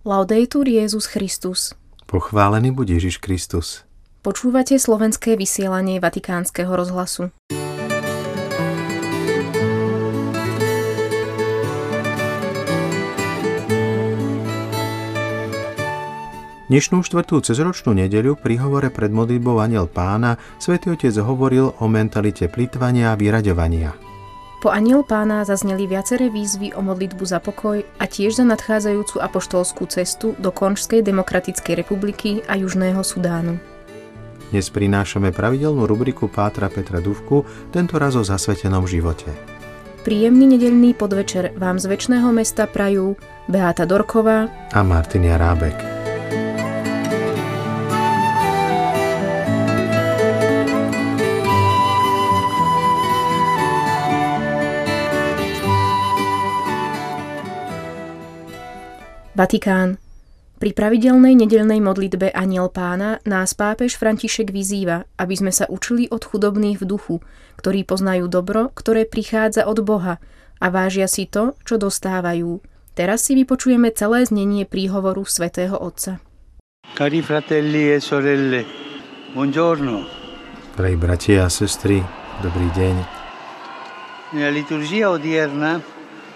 Laudetur Jezus Christus. Pochválený buď Ježiš Kristus. Počúvate slovenské vysielanie Vatikánskeho rozhlasu. Dnešnú štvrtú cezročnú nedeľu pri hovore pred modlitbou Aniel pána svätý Otec hovoril o mentalite plitvania a vyraďovania. Po aniel pána zazneli viaceré výzvy o modlitbu za pokoj a tiež za nadchádzajúcu apoštolskú cestu do Konžskej demokratickej republiky a Južného Sudánu. Dnes prinášame pravidelnú rubriku Pátra Petra Duvku, tento raz o zasvetenom živote. Príjemný nedeľný podvečer vám z väčšného mesta prajú Beáta Dorková a Martinia Rábek. Vatikán. Pri pravidelnej nedelnej modlitbe Aniel pána nás pápež František vyzýva, aby sme sa učili od chudobných v duchu, ktorí poznajú dobro, ktoré prichádza od Boha a vážia si to, čo dostávajú. Teraz si vypočujeme celé znenie príhovoru svätého Otca. Cari fratelli e sorelle, buongiorno. Drahí bratia a sestry, dobrý deň. Nella liturgia odierna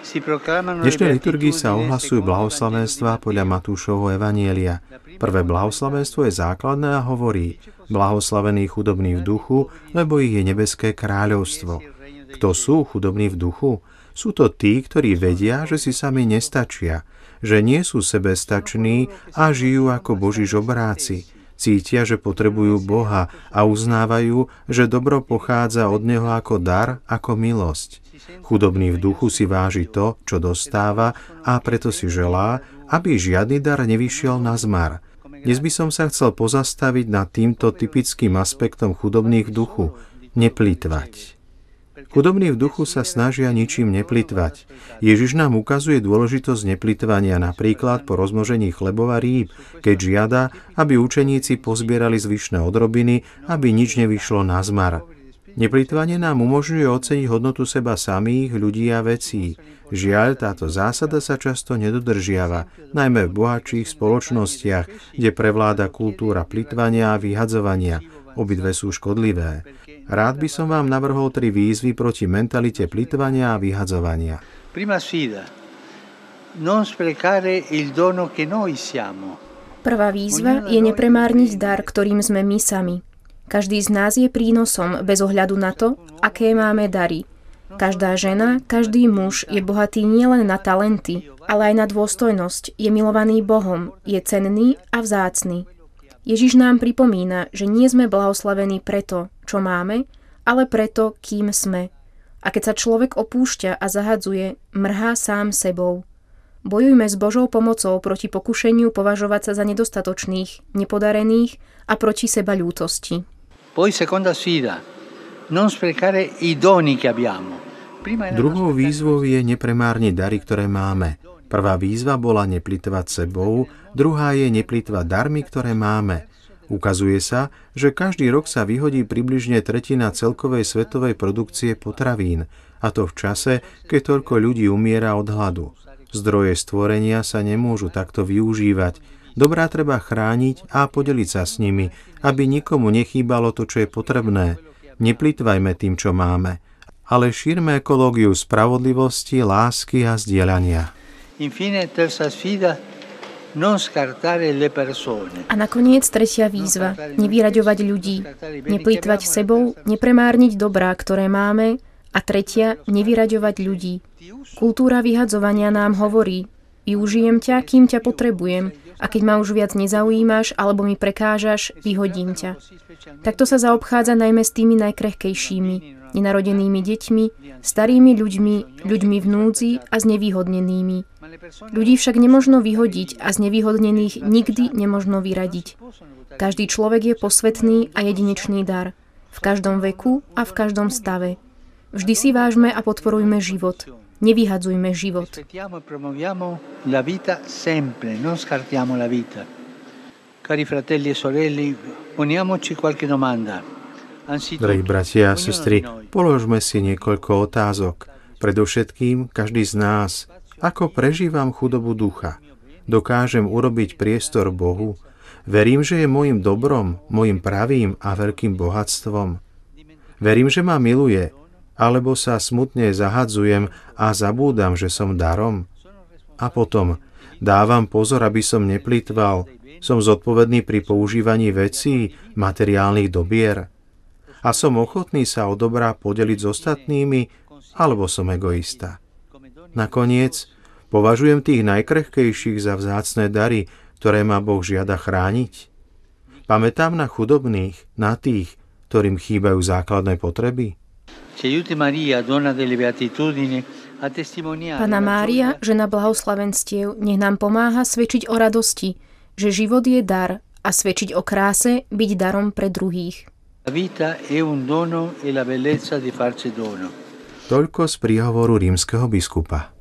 v dnešnej liturgii sa ohlasujú blahoslavenstva podľa Matúšovho Evanielia. Prvé blahoslavenstvo je základné a hovorí Blahoslavený chudobný v duchu, lebo ich je nebeské kráľovstvo. Kto sú chudobní v duchu? Sú to tí, ktorí vedia, že si sami nestačia, že nie sú sebestační a žijú ako Boží žobráci. Cítia, že potrebujú Boha a uznávajú, že dobro pochádza od Neho ako dar, ako milosť. Chudobný v duchu si váži to, čo dostáva a preto si želá, aby žiadny dar nevyšiel na zmar. Dnes by som sa chcel pozastaviť nad týmto typickým aspektom chudobných v duchu – neplýtvať. Chudobní v duchu sa snažia ničím neplitvať. Ježiš nám ukazuje dôležitosť neplitvania napríklad po rozmnožení chlebov a rýb, keď žiada, aby učeníci pozbierali zvyšné odrobiny, aby nič nevyšlo na zmar. Neplýtvanie nám umožňuje oceniť hodnotu seba samých, ľudí a vecí. Žiaľ, táto zásada sa často nedodržiava, najmä v bohatších spoločnostiach, kde prevláda kultúra plitvania a vyhadzovania. Obidve sú škodlivé. Rád by som vám navrhol tri výzvy proti mentalite plitvania a vyhadzovania. Prima sfida. Non sprecare il dono che noi siamo. Prvá výzva je nepremárniť dar, ktorým sme my sami. Každý z nás je prínosom bez ohľadu na to, aké máme dary. Každá žena, každý muž je bohatý nielen na talenty, ale aj na dôstojnosť, je milovaný Bohom, je cenný a vzácný. Ježiš nám pripomína, že nie sme blahoslavení preto, čo máme, ale preto, kým sme. A keď sa človek opúšťa a zahadzuje, mrhá sám sebou. Bojujme s Božou pomocou proti pokušeniu považovať sa za nedostatočných, nepodarených a proti seba ľútosti. Seconda sfida, non sprecare i doni che abbiamo. Druhou výzvou je nepremárniť dary, ktoré máme. Prvá výzva bola neplitvať sebou, druhá je neplitvať darmi, ktoré máme. Ukazuje sa, že každý rok sa vyhodí približne tretina celkovej svetovej produkcie potravín, a to v čase, keď toľko ľudí umiera od hladu. Zdroje stvorenia sa nemôžu takto využívať, Dobrá treba chrániť a podeliť sa s nimi, aby nikomu nechýbalo to, čo je potrebné. Neplitvajme tým, čo máme, ale šírme ekológiu spravodlivosti, lásky a zdieľania. A nakoniec tretia výzva. Nevyraďovať ľudí. Neplýtvať sebou, nepremárniť dobrá, ktoré máme. A tretia, nevyraďovať ľudí. Kultúra vyhadzovania nám hovorí, využijem ťa, kým ťa potrebujem, a keď ma už viac nezaujímaš alebo mi prekážaš, vyhodím ťa. Takto sa zaobchádza najmä s tými najkrehkejšími, nenarodenými deťmi, starými ľuďmi, ľuďmi v núdzi a znevýhodnenými. Ľudí však nemožno vyhodiť a znevýhodnených nikdy nemožno vyradiť. Každý človek je posvetný a jedinečný dar. V každom veku a v každom stave. Vždy si vážme a podporujme život. Nevyhadzujme život. E domanda. Drahí bratia a sestry, položme si niekoľko otázok. Predovšetkým každý z nás, ako prežívam chudobu ducha. dokážem urobiť priestor Bohu, verím, že je môjim dobrom, môjim pravým a veľkým bohatstvom. Verím, že ma miluje, alebo sa smutne zahadzujem a zabúdam, že som darom. A potom dávam pozor, aby som neplýtval, som zodpovedný pri používaní vecí, materiálnych dobier. A som ochotný sa o dobrá podeliť s ostatnými, alebo som egoista. Nakoniec, považujem tých najkrehkejších za vzácne dary, ktoré ma Boh žiada chrániť. Pamätám na chudobných, na tých, ktorým chýbajú základné potreby. Pana Mária, žena blahoslavenstiev, nech nám pomáha svedčiť o radosti, že život je dar a svedčiť o kráse, byť darom pre druhých. E Toľko z príhovoru rímskeho biskupa.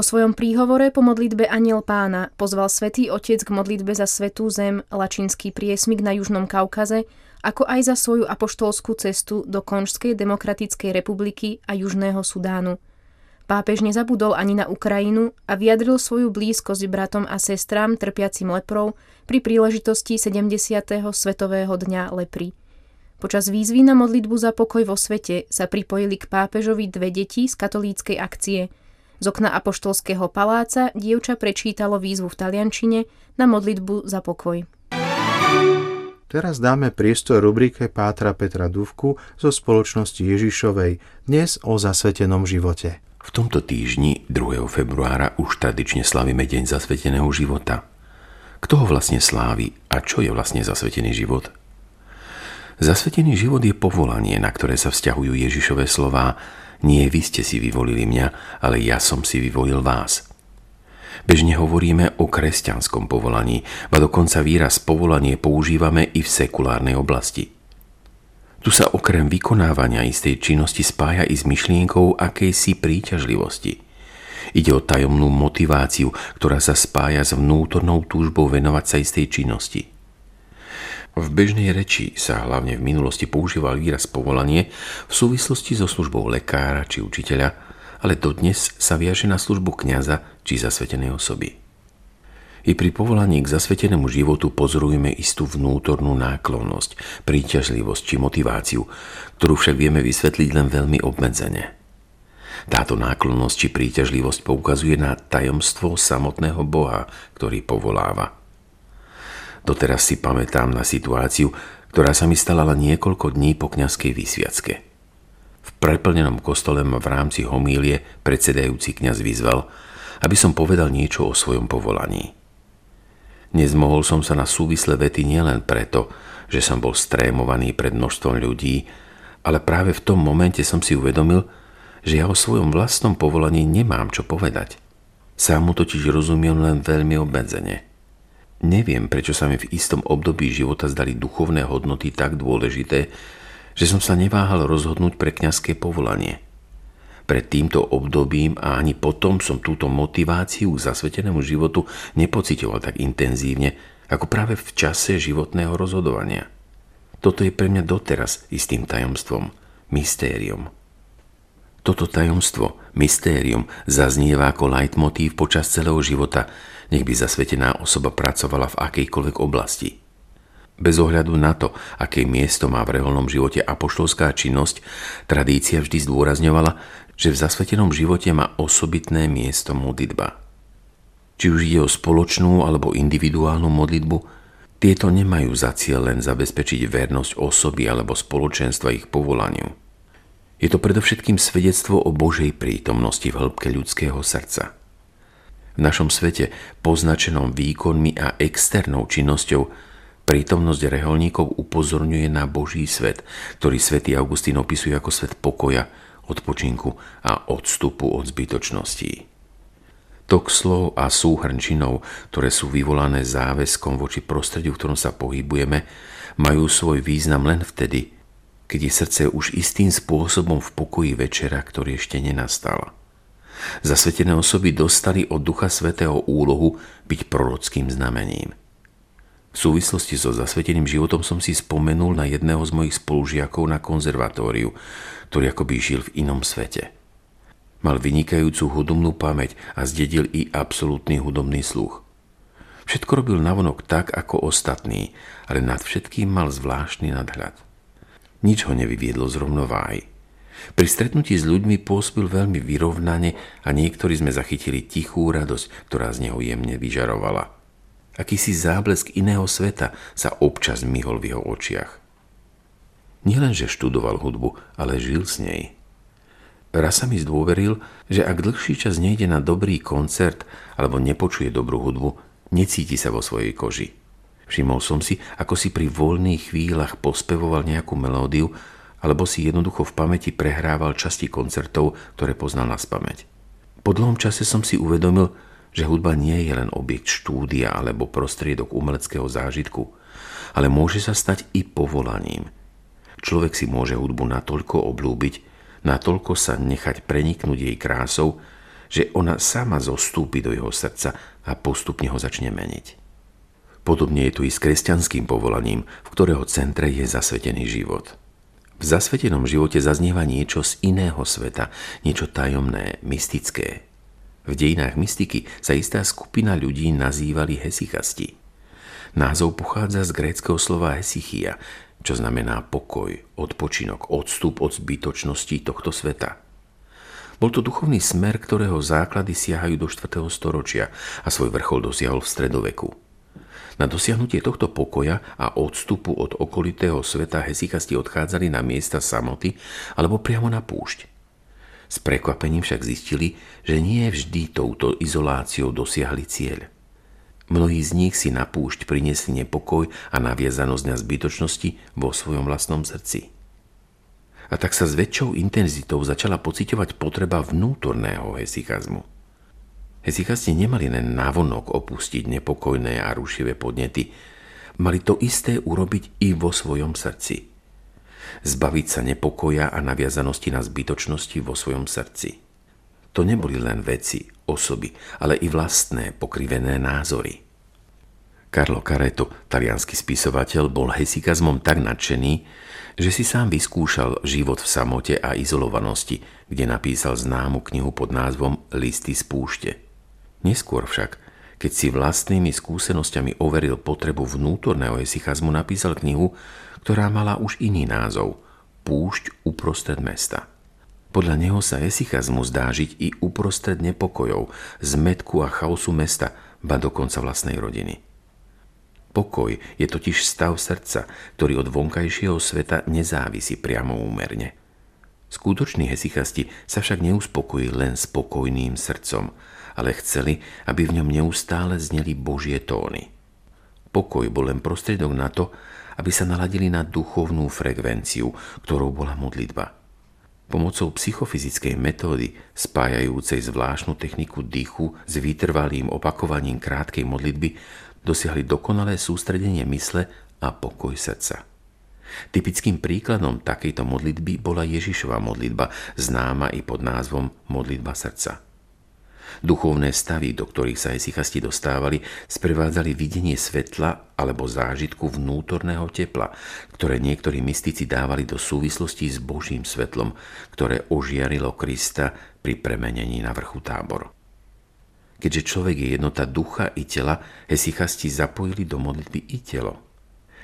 Vo svojom príhovore po modlitbe Aniel pána pozval svätý Otec k modlitbe za svetú zem, Lačinský priesmik na Južnom Kaukaze, ako aj za svoju apoštolskú cestu do Konžskej demokratickej republiky a Južného Sudánu. Pápež nezabudol ani na Ukrajinu a vyjadril svoju blízkosť bratom a sestrám trpiacim leprou pri príležitosti 70. Svetového dňa lepry. Počas výzvy na modlitbu za pokoj vo svete sa pripojili k pápežovi dve deti z katolíckej akcie – z okna Apoštolského paláca dievča prečítalo výzvu v taliančine na modlitbu za pokoj. Teraz dáme priestor rubrike Pátra Petra Duvku zo spoločnosti Ježišovej dnes o zasvetenom živote. V tomto týždni 2. februára už tradične slavíme Deň zasveteného života. Kto ho vlastne slávi a čo je vlastne zasvetený život? Zasvetený život je povolanie, na ktoré sa vzťahujú Ježišové slová nie vy ste si vyvolili mňa, ale ja som si vyvolil vás. Bežne hovoríme o kresťanskom povolaní, a dokonca výraz povolanie používame i v sekulárnej oblasti. Tu sa okrem vykonávania istej činnosti spája i s myšlienkou akejsi príťažlivosti. Ide o tajomnú motiváciu, ktorá sa spája s vnútornou túžbou venovať sa istej činnosti – v bežnej reči sa hlavne v minulosti používal výraz povolanie v súvislosti so službou lekára či učiteľa, ale dodnes sa viaže na službu kňaza či zasvetenej osoby. I pri povolaní k zasvetenému životu pozorujeme istú vnútornú náklonnosť, príťažlivosť či motiváciu, ktorú však vieme vysvetliť len veľmi obmedzene. Táto náklonnosť či príťažlivosť poukazuje na tajomstvo samotného Boha, ktorý povoláva – Doteraz si pamätám na situáciu, ktorá sa mi stala len niekoľko dní po kňazskej vysviacke. V preplnenom kostole ma v rámci homílie predsedajúci kňaz vyzval, aby som povedal niečo o svojom povolaní. Nezmohol som sa na súvisle vety nielen preto, že som bol strémovaný pred množstvom ľudí, ale práve v tom momente som si uvedomil, že ja o svojom vlastnom povolaní nemám čo povedať. Sám mu totiž rozumiem len veľmi obmedzene – Neviem, prečo sa mi v istom období života zdali duchovné hodnoty tak dôležité, že som sa neváhal rozhodnúť pre kňazské povolanie. Pred týmto obdobím a ani potom som túto motiváciu k zasvetenému životu nepocitoval tak intenzívne, ako práve v čase životného rozhodovania. Toto je pre mňa doteraz istým tajomstvom, mystériom. Toto tajomstvo, mystérium, zaznieva ako leitmotív počas celého života, nech by zasvetená osoba pracovala v akejkoľvek oblasti. Bez ohľadu na to, aké miesto má v reholnom živote apoštolská činnosť, tradícia vždy zdôrazňovala, že v zasvetenom živote má osobitné miesto modlitba. Či už ide o spoločnú alebo individuálnu modlitbu, tieto nemajú za cieľ len zabezpečiť vernosť osoby alebo spoločenstva ich povolaniu. Je to predovšetkým svedectvo o Božej prítomnosti v hĺbke ľudského srdca – v našom svete, poznačenom výkonmi a externou činnosťou, prítomnosť reholníkov upozorňuje na Boží svet, ktorý svätý Augustín opisuje ako svet pokoja, odpočinku a odstupu od zbytočností. Tok slov a súhrn činov, ktoré sú vyvolané záväzkom voči prostrediu, v ktorom sa pohybujeme, majú svoj význam len vtedy, keď je srdce už istým spôsobom v pokoji večera, ktorý ešte nenastal. Zasvetené osoby dostali od Ducha Svetého úlohu byť prorockým znamením. V súvislosti so zasveteným životom som si spomenul na jedného z mojich spolužiakov na konzervatóriu, ktorý akoby žil v inom svete. Mal vynikajúcu hudobnú pamäť a zdedil i absolútny hudobný sluch. Všetko robil navonok tak, ako ostatní, ale nad všetkým mal zvláštny nadhľad. Nič ho nevyviedlo z rovnováhy. Pri stretnutí s ľuďmi pôsobil veľmi vyrovnane a niektorí sme zachytili tichú radosť, ktorá z neho jemne vyžarovala. Akýsi záblesk iného sveta sa občas myhol v jeho očiach. Nielenže študoval hudbu, ale žil s nej. Raz sa mi zdôveril, že ak dlhší čas nejde na dobrý koncert alebo nepočuje dobrú hudbu, necíti sa vo svojej koži. Všimol som si, ako si pri voľných chvíľach pospevoval nejakú melódiu alebo si jednoducho v pamäti prehrával časti koncertov, ktoré poznal na spameť. Po dlhom čase som si uvedomil, že hudba nie je len objekt štúdia alebo prostriedok umeleckého zážitku, ale môže sa stať i povolaním. Človek si môže hudbu natoľko oblúbiť, natoľko sa nechať preniknúť jej krásou, že ona sama zostúpi do jeho srdca a postupne ho začne meniť. Podobne je tu i s kresťanským povolaním, v ktorého centre je zasvetený život. V zasvetenom živote zaznieva niečo z iného sveta, niečo tajomné, mystické. V dejinách mystiky sa istá skupina ľudí nazývali hesychasti. Názov pochádza z gréckého slova hesychia, čo znamená pokoj, odpočinok, odstup od zbytočnosti tohto sveta. Bol to duchovný smer, ktorého základy siahajú do 4. storočia a svoj vrchol dosiahol v stredoveku. Na dosiahnutie tohto pokoja a odstupu od okolitého sveta hesikasti odchádzali na miesta samoty alebo priamo na púšť. S prekvapením však zistili, že nie vždy touto izoláciou dosiahli cieľ – Mnohí z nich si na púšť priniesli nepokoj a naviazanosť na zbytočnosti vo svojom vlastnom srdci. A tak sa s väčšou intenzitou začala pocitovať potreba vnútorného hesychazmu. Hesychasti nemali len navonok opustiť nepokojné a rušivé podnety, mali to isté urobiť i vo svojom srdci. Zbaviť sa nepokoja a naviazanosti na zbytočnosti vo svojom srdci. To neboli len veci, osoby, ale i vlastné pokrivené názory. Carlo Careto, talianský spisovateľ, bol hesikazmom tak nadšený, že si sám vyskúšal život v samote a izolovanosti, kde napísal známu knihu pod názvom Listy z púšte. Neskôr však, keď si vlastnými skúsenosťami overil potrebu vnútorného hesikazmu, napísal knihu, ktorá mala už iný názov Púšť uprostred mesta. Podľa neho sa esichazmus dá žiť i uprostred nepokojov, zmetku a chaosu mesta, ba dokonca vlastnej rodiny. Pokoj je totiž stav srdca, ktorý od vonkajšieho sveta nezávisí priamo úmerne. Skutoční hesichasti sa však neuspokojili len spokojným srdcom, ale chceli, aby v ňom neustále zneli Božie tóny. Pokoj bol len prostriedok na to, aby sa naladili na duchovnú frekvenciu, ktorou bola modlitba – Pomocou psychofyzickej metódy spájajúcej zvláštnu techniku dýchu s vytrvalým opakovaním krátkej modlitby dosiahli dokonalé sústredenie mysle a pokoj srdca. Typickým príkladom takejto modlitby bola Ježišova modlitba, známa i pod názvom modlitba srdca. Duchovné stavy, do ktorých sa esichasti dostávali, sprevádzali videnie svetla alebo zážitku vnútorného tepla, ktoré niektorí mystici dávali do súvislosti s Božím svetlom, ktoré ožiarilo Krista pri premenení na vrchu tábor. Keďže človek je jednota ducha i tela, hesichasti zapojili do modlitby i telo.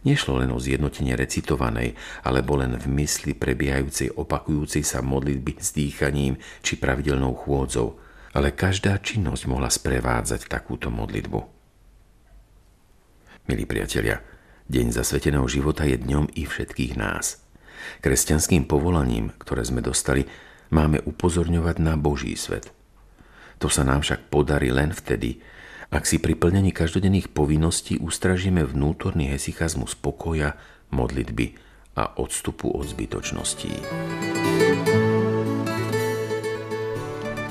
Nešlo len o zjednotenie recitovanej, alebo len v mysli prebiehajúcej opakujúcej sa modlitby s dýchaním či pravidelnou chôdzou – ale každá činnosť mohla sprevádzať takúto modlitbu. Milí priatelia, Deň zasveteného života je dňom i všetkých nás. Kresťanským povolaním, ktoré sme dostali, máme upozorňovať na Boží svet. To sa nám však podarí len vtedy, ak si pri plnení každodenných povinností ustražíme vnútorný hesychazmus pokoja, modlitby a odstupu od zbytočností.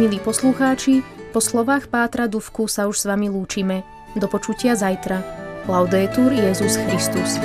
Milí poslucháči, po slovách Pátra Duvku sa už s vami lúčime. Do počutia zajtra. Laudetur Jezus Christus.